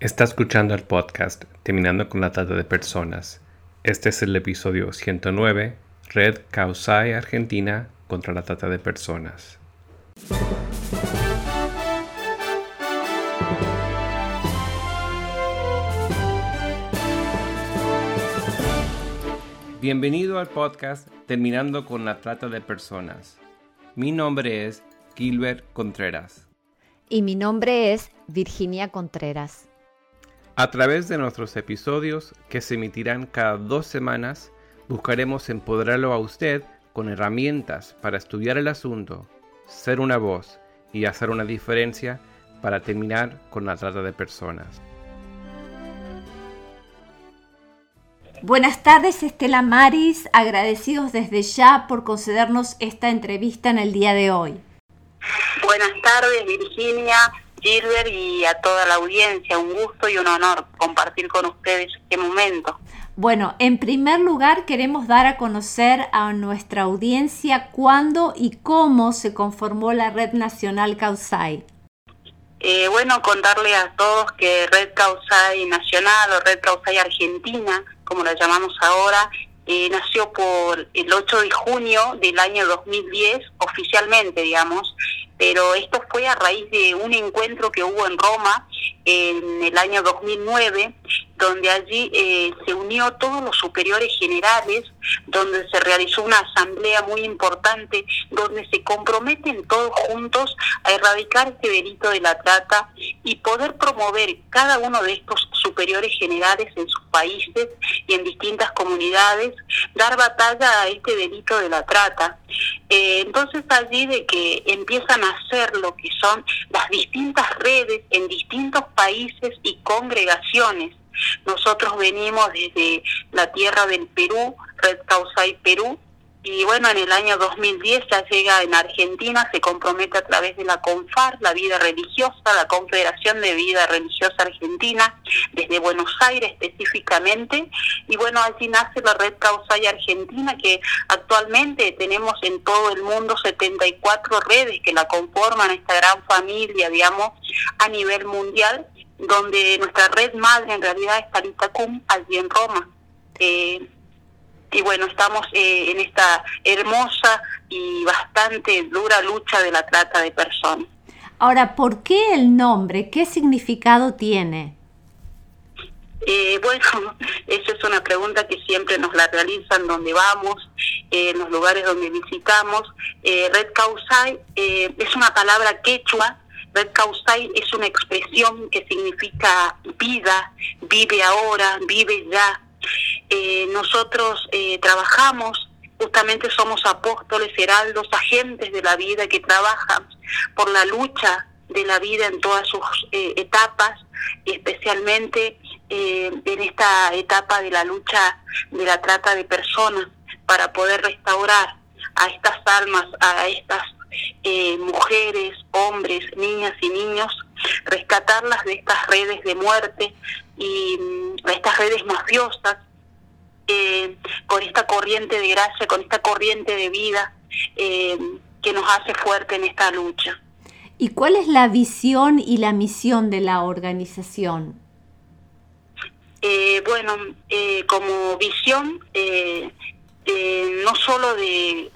Está escuchando el podcast Terminando con la Trata de Personas. Este es el episodio 109, Red Causai Argentina contra la Trata de Personas. Bienvenido al podcast Terminando con la Trata de Personas. Mi nombre es Gilbert Contreras. Y mi nombre es Virginia Contreras. A través de nuestros episodios, que se emitirán cada dos semanas, buscaremos empoderarlo a usted con herramientas para estudiar el asunto, ser una voz y hacer una diferencia para terminar con la trata de personas. Buenas tardes Estela Maris, agradecidos desde ya por concedernos esta entrevista en el día de hoy. Buenas tardes Virginia, Gilbert y a toda la audiencia, un gusto y un honor compartir con ustedes este momento. Bueno, en primer lugar queremos dar a conocer a nuestra audiencia cuándo y cómo se conformó la Red Nacional Causai. Eh, bueno, contarle a todos que Red Causai Nacional o Red Causai Argentina como la llamamos ahora, eh, nació por el 8 de junio del año 2010, oficialmente, digamos, pero esto fue a raíz de un encuentro que hubo en Roma en el año 2009, donde allí eh, se unió todos los superiores generales, donde se realizó una asamblea muy importante, donde se comprometen todos juntos a erradicar este delito de la trata y poder promover cada uno de estos superiores generales en sus países y en distintas comunidades, dar batalla a este delito de la trata. Eh, entonces allí de que empiezan a hacer lo que son las distintas redes en distintos países y congregaciones. Nosotros venimos desde la tierra del Perú, Red Causa y Perú, y bueno, en el año 2010 ya llega en Argentina, se compromete a través de la CONFAR, la vida religiosa, la Confederación de Vida Religiosa Argentina, desde Buenos Aires específicamente. Y bueno, allí nace la Red Causay Argentina, que actualmente tenemos en todo el mundo 74 redes que la conforman, esta gran familia, digamos, a nivel mundial, donde nuestra red madre en realidad está en Itacum, allí en Roma. Eh, y bueno, estamos eh, en esta hermosa y bastante dura lucha de la trata de personas. Ahora, ¿por qué el nombre? ¿Qué significado tiene? Eh, bueno, esa es una pregunta que siempre nos la realizan donde vamos, eh, en los lugares donde visitamos. Red Causay es una palabra quechua. Red Causay es una expresión que significa vida, vive ahora, vive ya, eh, nosotros eh, trabajamos, justamente somos apóstoles, heraldos, agentes de la vida que trabajan por la lucha de la vida en todas sus eh, etapas, especialmente en esta etapa de la lucha de la trata de personas, para poder restaurar a estas almas, a estas mujeres, hombres, niñas y niños, rescatarlas de estas redes de muerte y mm, estas redes mafiosas eh, con esta corriente de gracia, con esta corriente de vida eh, que nos hace fuerte en esta lucha. ¿Y cuál es la visión y la misión de la organización? Eh, bueno, como visión, no solo de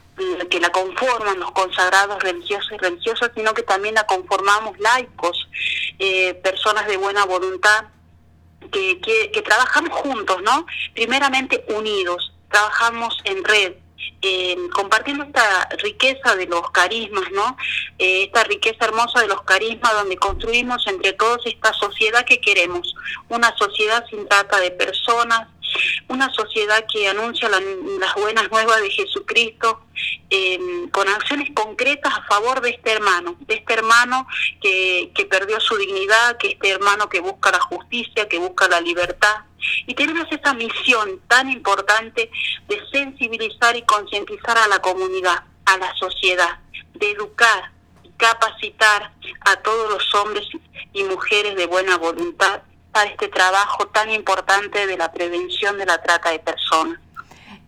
que la conforman los consagrados religiosos y religiosas, sino que también la conformamos laicos, personas de buena voluntad, que, que, trabajamos juntos, ¿no? Primeramente unidos, trabajamos en red, compartiendo esta riqueza de los carismas, ¿no? Eh, esta riqueza hermosa de los carismas donde construimos entre todos esta sociedad que queremos, una sociedad sin trata de personas, una sociedad que anuncia las buenas nuevas de Jesucristo em, con acciones concretas a favor de este hermano, de este hermano que perdió su dignidad, que este hermano que busca la justicia, que busca la libertad. Y tenemos esa misión tan importante de sensibilizar y concientizar a la comunidad, a la sociedad, de educar y capacitar a todos los hombres y mujeres de buena voluntad este trabajo tan importante de la prevención de la trata de personas.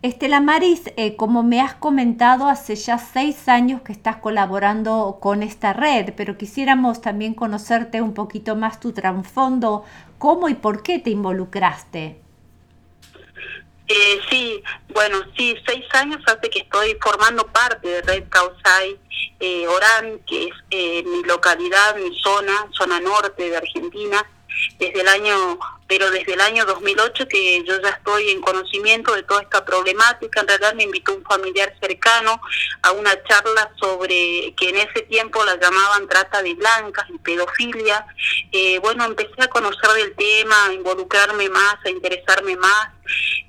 Estela Maris, eh, como me has comentado, hace ya seis años que estás colaborando con esta red, pero quisiéramos también conocerte un poquito más tu trasfondo, cómo y por qué te involucraste. Eh, sí, bueno, sí, seis años hace que estoy formando parte de Red Causay eh, Orán, que es eh, mi localidad, mi zona, zona norte de Argentina, desde el año pero desde el año 2008 que yo ya estoy en conocimiento de toda esta problemática. En realidad me invitó un familiar cercano a una charla sobre que en ese tiempo la llamaban trata de blancas y pedofilia. Eh, bueno, empecé a conocer del tema, a involucrarme más, a interesarme más,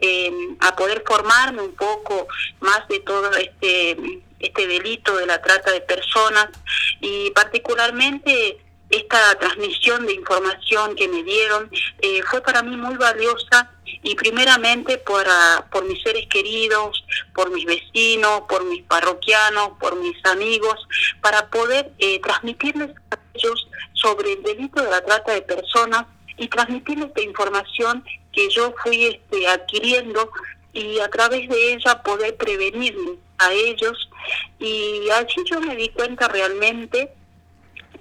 eh, a poder formarme un poco más de todo este este delito de la trata de personas y particularmente esta transmisión de información que me dieron eh, fue para mí muy valiosa y primeramente para, por mis seres queridos, por mis vecinos, por mis parroquianos, por mis amigos, para poder eh, transmitirles a ellos sobre el delito de la trata de personas y transmitirles esta información que yo fui este, adquiriendo y a través de ella poder prevenir a ellos. Y allí yo me di cuenta realmente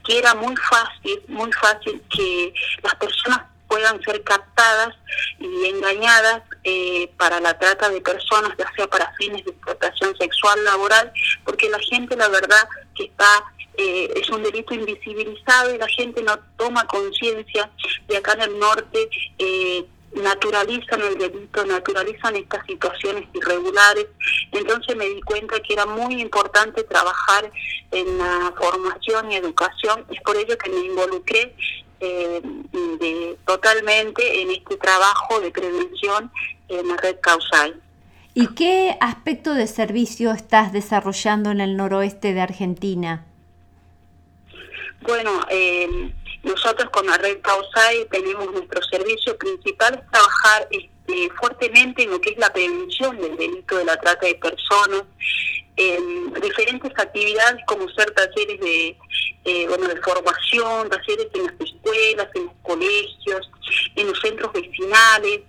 que era muy fácil, muy fácil que las personas puedan ser captadas y engañadas eh, para la trata de personas, ya sea para fines de explotación sexual laboral, porque la gente, la verdad, que está eh, es un delito invisibilizado y la gente no toma conciencia de acá en el norte. Eh, naturalizan el delito, naturalizan estas situaciones irregulares. Entonces me di cuenta que era muy importante trabajar en la formación y educación. Es por ello que me involucré eh, de, totalmente en este trabajo de prevención en la red causal. ¿Y qué aspecto de servicio estás desarrollando en el noroeste de Argentina? Bueno, eh, nosotros con la red Causai tenemos nuestro servicio principal es trabajar este, fuertemente en lo que es la prevención del delito de la trata de personas, en diferentes actividades como ser talleres de, eh, bueno, de formación, talleres en las escuelas, en los colegios, en los centros vecinales,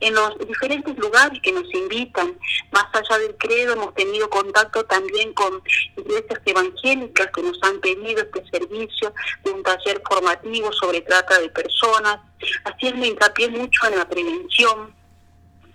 en los diferentes lugares que nos invitan. Más allá del credo, hemos tenido contacto también con iglesias evangélicas que nos han pedido este servicio de un taller formativo sobre trata de personas, haciendo hincapié mucho en la prevención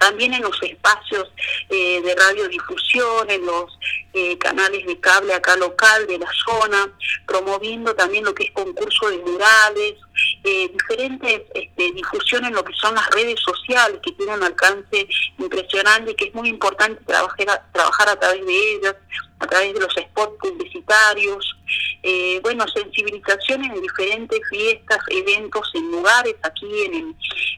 también en los espacios eh, de radiodifusión, en los eh, canales de cable acá local de la zona, promoviendo también lo que es concurso de murales, eh, diferentes este, difusiones en lo que son las redes sociales que tienen un alcance impresionante que es muy importante trabajar, trabajar a través de ellas, a través de los spots publicitarios, bueno, sensibilizaciones en diferentes fiestas, eventos en lugares aquí en,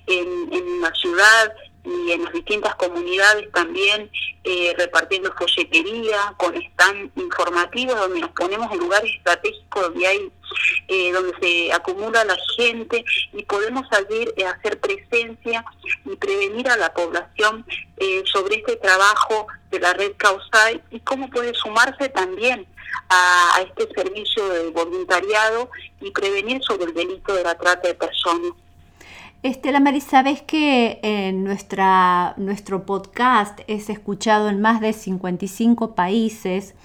en, en la ciudad, y en las distintas comunidades también eh, repartiendo folletería con stand informativos donde nos ponemos en lugares estratégicos donde hay eh, donde se acumula la gente y podemos salir a hacer presencia y prevenir a la población eh, sobre este trabajo de la red causal y cómo puede sumarse también a este servicio de voluntariado y prevenir sobre el delito de la trata de personas. Estela Maris, sabes que en nuestra, nuestro podcast es escuchado en más de 55 países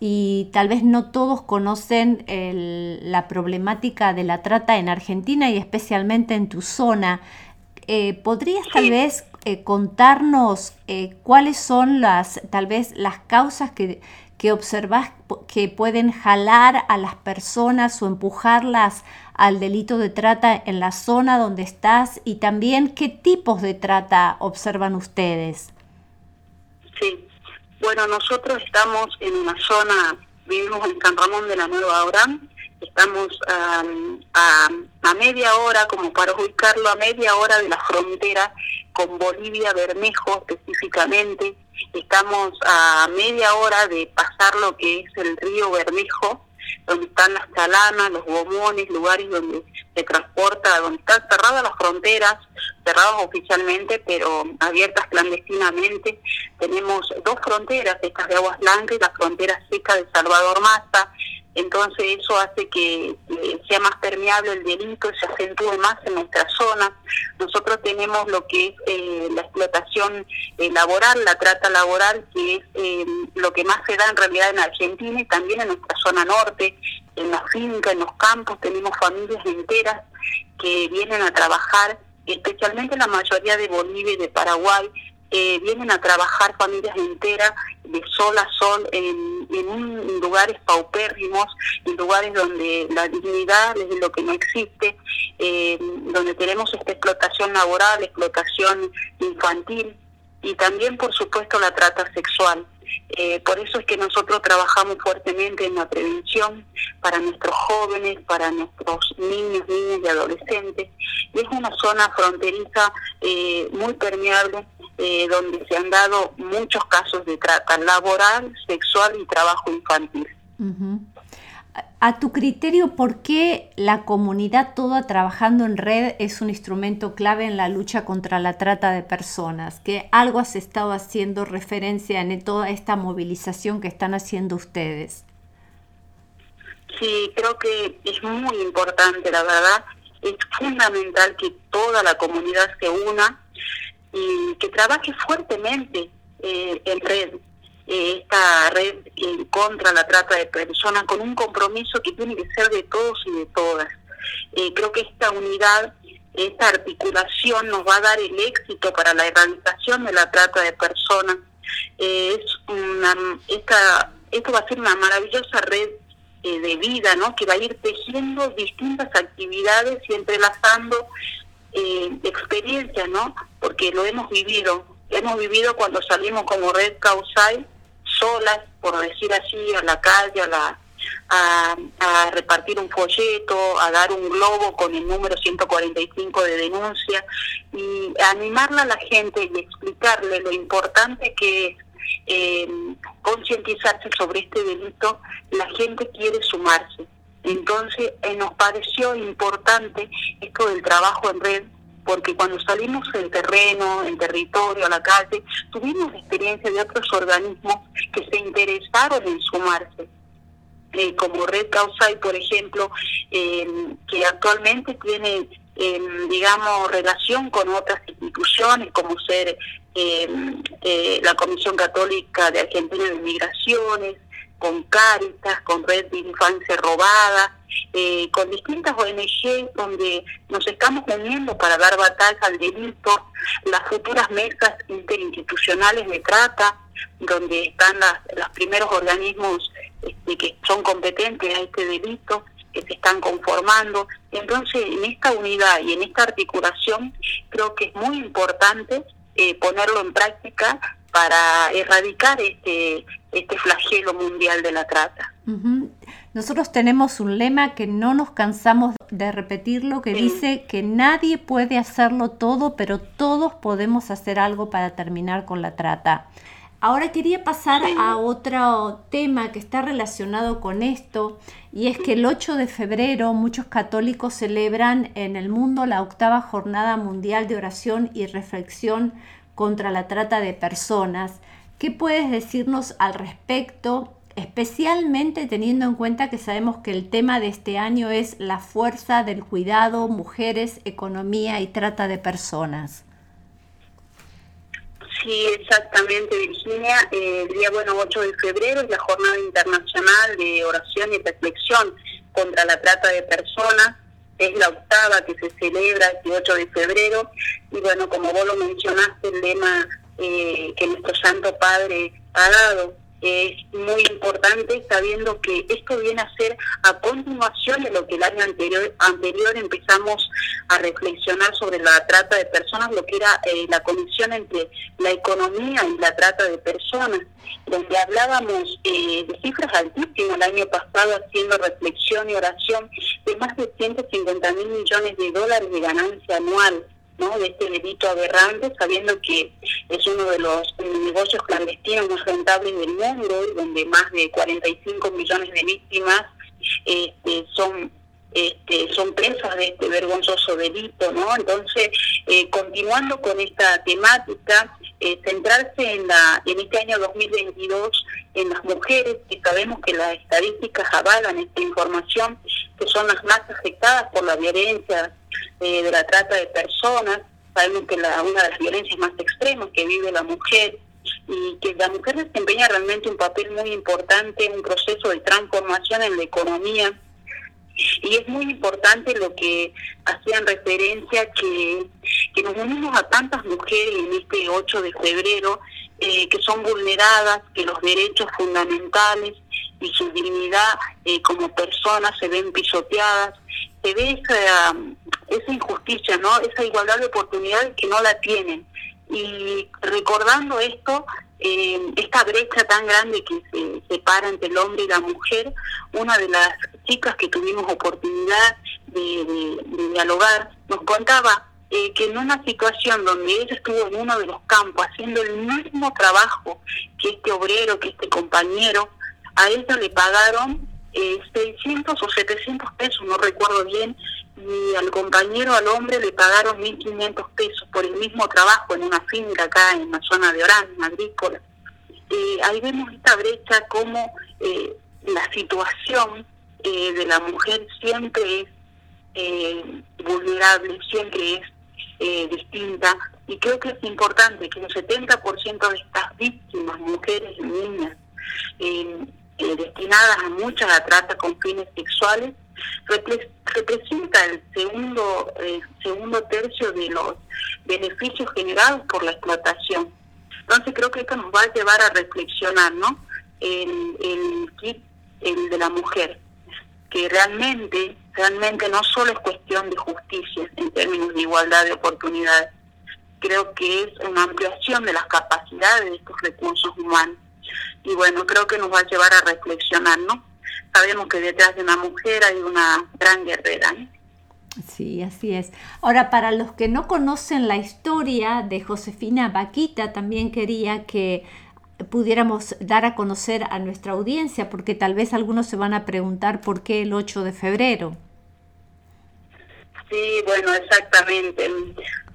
y tal vez no todos conocen la problemática de la trata en Argentina y especialmente en tu zona. Eh, ¿Podrías tal vez eh, contarnos eh, cuáles son las, tal vez, las causas que, que observas que pueden jalar a las personas o empujarlas al delito de trata en la zona donde estás y también qué tipos de trata observan ustedes. Sí, bueno, nosotros estamos en una zona, vivimos en San Ramón de la Nueva Orán, estamos a, a, media hora, como para ubicarlo, a media hora de la frontera con Bolivia, Bermejo específicamente, Estamos a media hora de pasar lo que es el río Bermejo, donde están las chalanas, los gomones, lugares donde se transporta, donde están cerradas las fronteras, cerradas oficialmente, pero abiertas clandestinamente. Tenemos dos fronteras, estas de Aguas Blancas y la frontera seca de Salvador Massa. Entonces eso hace que sea más permeable el delito, se acentúe más en nuestra zona. Nosotros tenemos lo que es eh, la explotación eh, laboral, la trata laboral, que es eh, lo que más se da en realidad en Argentina y también en nuestra zona norte, en la finca, en los campos, tenemos familias enteras que vienen a trabajar, especialmente la mayoría de Bolivia y de Paraguay, eh, vienen a trabajar familias enteras de sol a sol en, en lugares paupérrimos, en lugares donde la dignidad es lo que no existe, eh, donde tenemos esta explotación laboral, explotación infantil y también, por supuesto, la trata sexual. Eh, por eso es que nosotros trabajamos fuertemente en la prevención para nuestros jóvenes, para nuestros niños, niñas y adolescentes. Es una zona fronteriza eh, muy permeable eh, donde se han dado muchos casos de trata laboral, sexual y trabajo infantil. A tu criterio, ¿por qué la comunidad toda trabajando en red es un instrumento clave en la lucha contra la trata de personas? Que algo has estado haciendo referencia en toda esta movilización que están haciendo ustedes. Sí, creo que es muy importante, la verdad. Es fundamental que toda la comunidad se una y que trabaje fuertemente eh, en red esta red en contra la trata de personas con un compromiso que tiene que ser de todos y de todas. Eh, creo que esta unidad, esta articulación nos va a dar el éxito para la erradicación de la trata de personas. Eh, es una, esta, esto va a ser una maravillosa red eh, de vida, ¿no? Que va a ir tejiendo distintas actividades y entrelazando experiencias, ¿no? Porque lo hemos vivido. Hemos vivido cuando salimos como Red Causal solas, por decir así, a la calle, a, la, a, repartir un folleto, a dar un globo con el número 145 de denuncia y animarla a la gente y explicarle lo importante que es eh, concientizarse sobre este delito, la gente quiere sumarse. Entonces eh, nos pareció importante esto del trabajo en red porque cuando salimos en terreno, en territorio, a la calle, tuvimos experiencia de otros organismos que se interesaron en sumarse. Eh, como Red Causay, por ejemplo, eh, que actualmente tiene, eh, digamos, relación con otras instituciones, como ser la Comisión Católica de Argentina de Migraciones, con Cáritas, con Red de Infancia Robada, eh, con distintas ONG donde nos estamos uniendo para dar batalla al delito, las futuras mesas interinstitucionales de trata, donde están los primeros organismos este, que son competentes a este delito, que se están conformando. Entonces, en esta unidad y en esta articulación, creo que es muy importante eh, ponerlo en práctica para erradicar este, este flagelo mundial de la trata. Nosotros tenemos un lema que no nos cansamos de repetirlo, que dice que nadie puede hacerlo todo, pero todos podemos hacer algo para terminar con la trata. Ahora quería pasar a otro tema que está relacionado con esto, y es que el 8 de febrero muchos católicos celebran en el mundo la octava jornada mundial de oración y reflexión contra la trata de personas. ¿Qué puedes decirnos al respecto? especialmente teniendo en cuenta que sabemos que el tema de este año es la fuerza del cuidado, mujeres, economía y trata de personas. Sí, exactamente, Virginia. Eh, el día bueno 8 de febrero es la Jornada Internacional de Oración y Reflexión contra la Trata de Personas. Es la octava que se celebra el 8 de febrero. Y bueno, como vos lo mencionaste, el lema eh, que nuestro Santo Padre ha dado es muy importante sabiendo que esto viene a ser a continuación de lo que el año anterior, anterior empezamos a reflexionar sobre la trata de personas, lo que era eh, la conexión entre la economía y la trata de personas, donde hablábamos eh, de cifras altísimas el año pasado haciendo reflexión y oración de más de 150 mil millones de dólares de ganancia anual de este delito aberrante, sabiendo que es uno de los negocios clandestinos más rentables del mundo, donde más de 45 millones de víctimas este, son este, son presas de este vergonzoso delito, ¿no? Entonces, eh, continuando con esta temática, eh, centrarse en, la, en este año 2022 en las mujeres, que sabemos que las estadísticas avalan esta información, que son las más afectadas por la violencia eh, de la trata de personas, sabemos que la, una de las violencias más extremas que vive la mujer y que la mujer desempeña realmente un papel muy importante en un proceso de transformación en la economía. Y es muy importante lo que hacían referencia que, que nos unimos a tantas mujeres en este 8 de febrero eh, que son vulneradas, que los derechos fundamentales y su dignidad eh, como personas se ven pisoteadas, se ve esa, esa injusticia, ¿no? esa igualdad de oportunidades que no la tienen. Y recordando esto, eh, esta brecha tan grande que se separa entre el hombre y la mujer, una de las chicas que tuvimos oportunidad de, dialogar nos contaba eh, que en una situación donde ella estuvo en uno de los campos haciendo el mismo trabajo que este obrero, que este compañero, a ella le pagaron eh, 600 o 700 pesos, no recuerdo bien, y al compañero, al hombre, le pagaron 1.500 pesos por el mismo trabajo en una finca acá en la zona de Orán, agrícola. Eh, ahí vemos esta brecha como eh, la situación eh, de la mujer siempre es eh, vulnerable, siempre es distinta. Y creo que es importante que el 70% de estas víctimas, mujeres y niñas, destinadas a muchas a trata con fines sexuales, representa el segundo, eh, segundo tercio de los beneficios generados por la explotación. Entonces creo que esto nos va a llevar a reflexionar, ¿no? El, el kit el de la mujer, que realmente, realmente no solo es cuestión de justicia en términos de igualdad de oportunidades, creo que es una ampliación de las capacidades de estos recursos humanos. Y bueno, creo que nos va a llevar a reflexionar, ¿no? sabemos que detrás de una mujer hay una gran guerrera. Sí, así es. Ahora, para los que no conocen la historia de Josefina Vaquita, también quería que pudiéramos dar a conocer a nuestra audiencia, porque tal vez algunos se van a preguntar por qué el 8 de febrero. Sí, bueno, exactamente.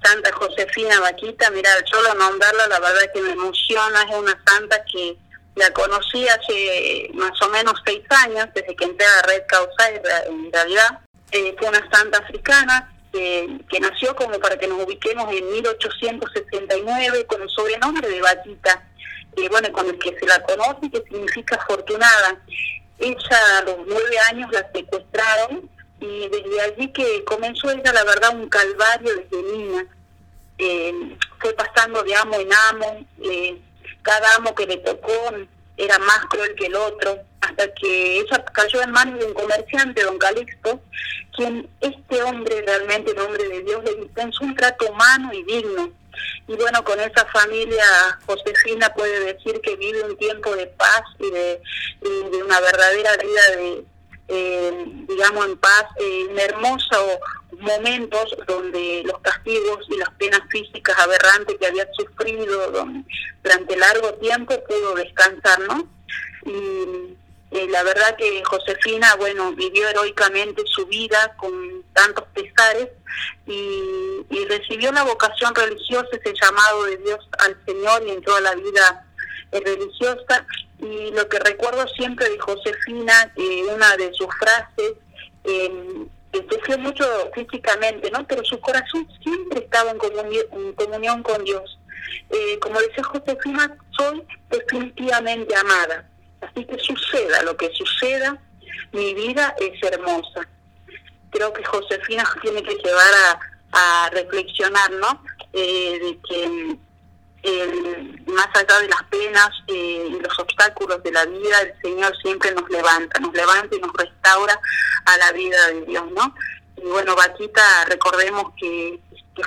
Santa Josefina Vaquita, mira, solo nombrarla, la verdad que me emociona, es una santa que la conocí hace más o menos seis años, desde que entré a Red Causa, en realidad. Eh, fue una santa africana que, nació como para que nos ubiquemos en 1869 con el sobrenombre de Batita, eh, bueno, con el que se la conoce, que significa afortunada. Ella a los nueve años la secuestraron y desde allí que comenzó ella, la verdad, un calvario desde niña. Eh, fue pasando de amo en amo, eh, cada amo que le tocó era más cruel que el otro, hasta que ella cayó en manos de un comerciante, don Calixto, quien este hombre, realmente el hombre de Dios, le dispensó un trato humano y digno. Y bueno, con esa familia, Josefina puede decir que vive un tiempo de paz y de, una verdadera vida de, eh, digamos, en paz, eh, hermosos momentos donde los castigos y las penas físicas aberrantes que había sufrido durante largo tiempo pudo descansar, ¿no? Y eh, la verdad que Josefina, bueno, vivió heroicamente su vida con tantos pesares y, recibió la vocación religiosa, ese llamado de Dios al Señor y entró a la vida religiosa y lo que recuerdo siempre de Josefina, eh, una de sus frases, eh, sufrió mucho físicamente, ¿no? Pero su corazón siempre estaba en comunión, con Dios. Eh, como decía Josefina, soy definitivamente amada. Así que suceda lo que suceda, mi vida es hermosa. Creo que Josefina tiene que llevar a, a reflexionar, ¿no? Eh, de que más allá de las penas eh, y los obstáculos de la vida, el Señor siempre nos levanta, nos levanta y nos restaura a la vida de Dios, ¿no? Y bueno, Vaquita, recordemos que,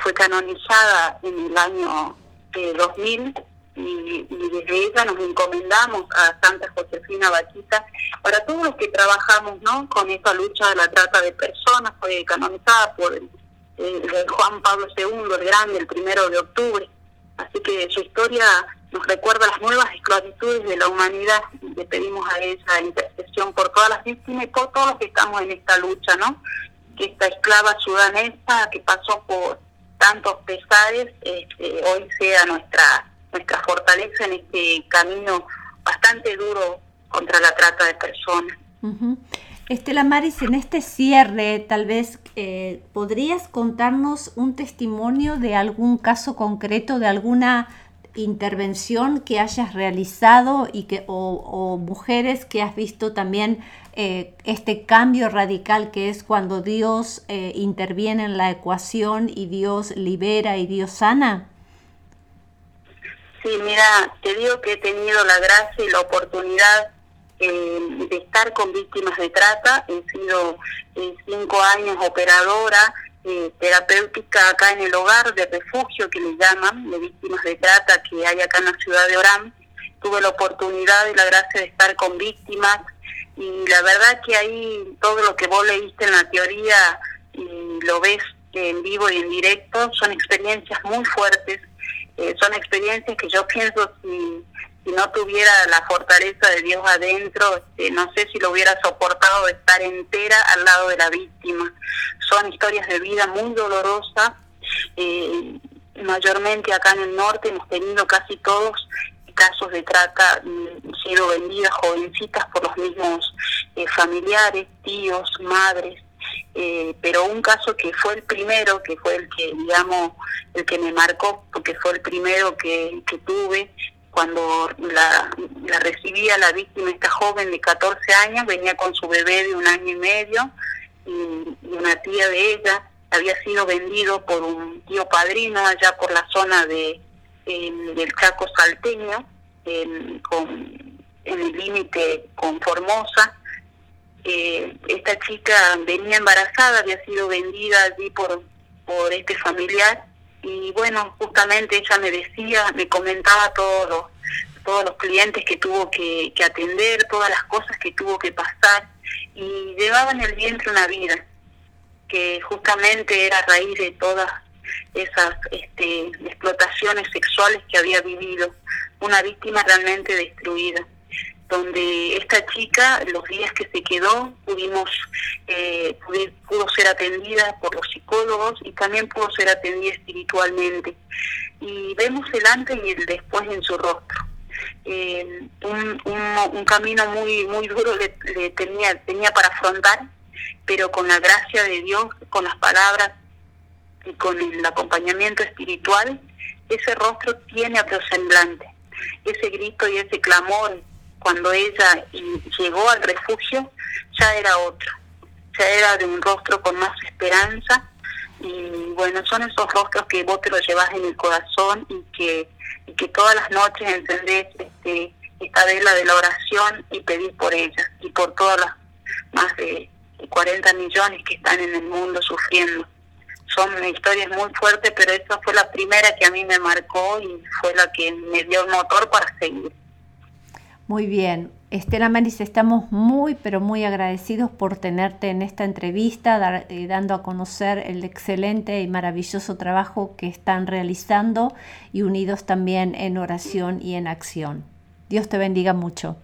fue canonizada en el año 2000 eh, y, y, desde ella nos encomendamos a Santa Josefina Vaquita para todos los que trabajamos, ¿no? Con esta lucha de la trata de personas, fue canonizada por el Juan Pablo II, el Grande, el primero de octubre Así que su historia nos recuerda las nuevas esclavitudes de la humanidad. Le pedimos a esa intercesión por todas las víctimas y por todos los que estamos en esta lucha, ¿no? Que esta esclava sudanesa que pasó por tantos pesares, este, hoy sea nuestra nuestra fortaleza en este camino bastante duro contra la trata de personas. Estela Maris, en este cierre, tal vez eh, podrías contarnos un testimonio de algún caso concreto, de alguna intervención que hayas realizado y que, o, mujeres que has visto también eh, este cambio radical que es cuando Dios eh, interviene en la ecuación y Dios libera y Dios sana? Sí, mira, te digo que he tenido la gracia y la oportunidad eh, de estar con víctimas de trata. He sido eh, cinco años operadora eh, terapéutica acá en el hogar de refugio que le llaman, de víctimas de trata que hay acá en la ciudad de Orán. Tuve la oportunidad y la gracia de estar con víctimas y la verdad que ahí todo lo que vos leíste en la teoría y lo ves en vivo y en directo son experiencias muy fuertes, son experiencias que yo pienso si si no tuviera la fortaleza de Dios adentro, este, no sé si lo hubiera soportado estar entera al lado de la víctima. Son historias de vida muy dolorosas. Eh, mayormente acá en el norte hemos tenido casi todos casos de trata, mm, sido vendidas jovencitas por los mismos eh, familiares, tíos, madres. Eh, pero un caso que fue el primero, que fue el que, digamos, el que me marcó, porque fue el primero que tuve, cuando la, la recibía la víctima, esta joven de 14 años, venía con su bebé de un año y medio y, una tía de ella había sido vendido por un tío padrino allá por la zona de del Chaco salteño, con, en el límite con Formosa. Eh, esta chica venía embarazada, había sido vendida allí por, por este familiar y bueno, justamente ella me decía, me comentaba todos los, todos los clientes que tuvo que, atender, todas las cosas que tuvo que pasar y llevaba en el vientre una vida que justamente era a raíz de todas esas este, explotaciones sexuales que había vivido, una víctima realmente destruida donde esta chica, los días que se quedó, pudimos, eh, pudo ser atendida por los psicólogos y también pudo ser atendida espiritualmente. Y vemos el antes y el después en su rostro. Eh, un, camino muy muy duro le, tenía, tenía para afrontar, pero con la gracia de Dios, con las palabras y con el acompañamiento espiritual, ese rostro tiene otro semblante. Ese grito y ese clamor cuando ella llegó al refugio, ya era otro, ya era de un rostro con más esperanza y bueno, son esos rostros que vos te los llevas en el corazón y que, y que todas las noches encendés este, esta vela de la oración y pedís por ellas y por todas las más de 40 millones que están en el mundo sufriendo. Son historias muy fuertes, pero esa fue la primera que a mí me marcó y fue la que me dio el motor para seguir. Muy bien. Estela Maris, estamos muy, pero muy agradecidos por tenerte en esta entrevista, eh, dando a conocer el excelente y maravilloso trabajo que están realizando y unidos también en oración y en acción. Dios te bendiga mucho.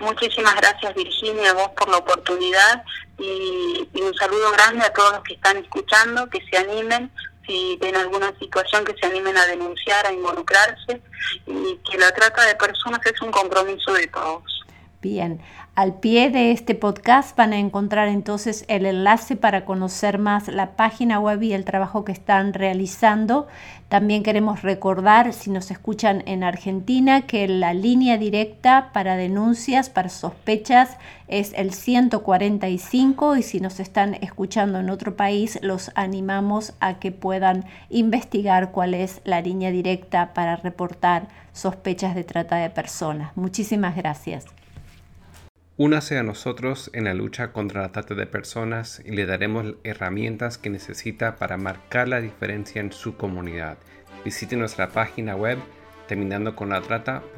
Muchísimas gracias Virginia, a vos por la oportunidad y un saludo grande a todos los que están escuchando, que se animen si ven alguna situación que se animen a denunciar, a involucrarse y que la trata de personas es un compromiso de todos. Bien, al pie de este podcast van a encontrar entonces el enlace para conocer más la página web y el trabajo que están realizando. También queremos recordar, si nos escuchan en Argentina, que la línea directa para denuncias, para sospechas, es el 145 y si nos están escuchando en otro país, los animamos a que puedan investigar cuál es la línea directa para reportar sospechas de trata de personas. Muchísimas gracias. Únase a nosotros en la lucha contra la trata de personas y le daremos herramientas que necesita para marcar la diferencia en su comunidad. Visite nuestra página web terminando con la trata.org.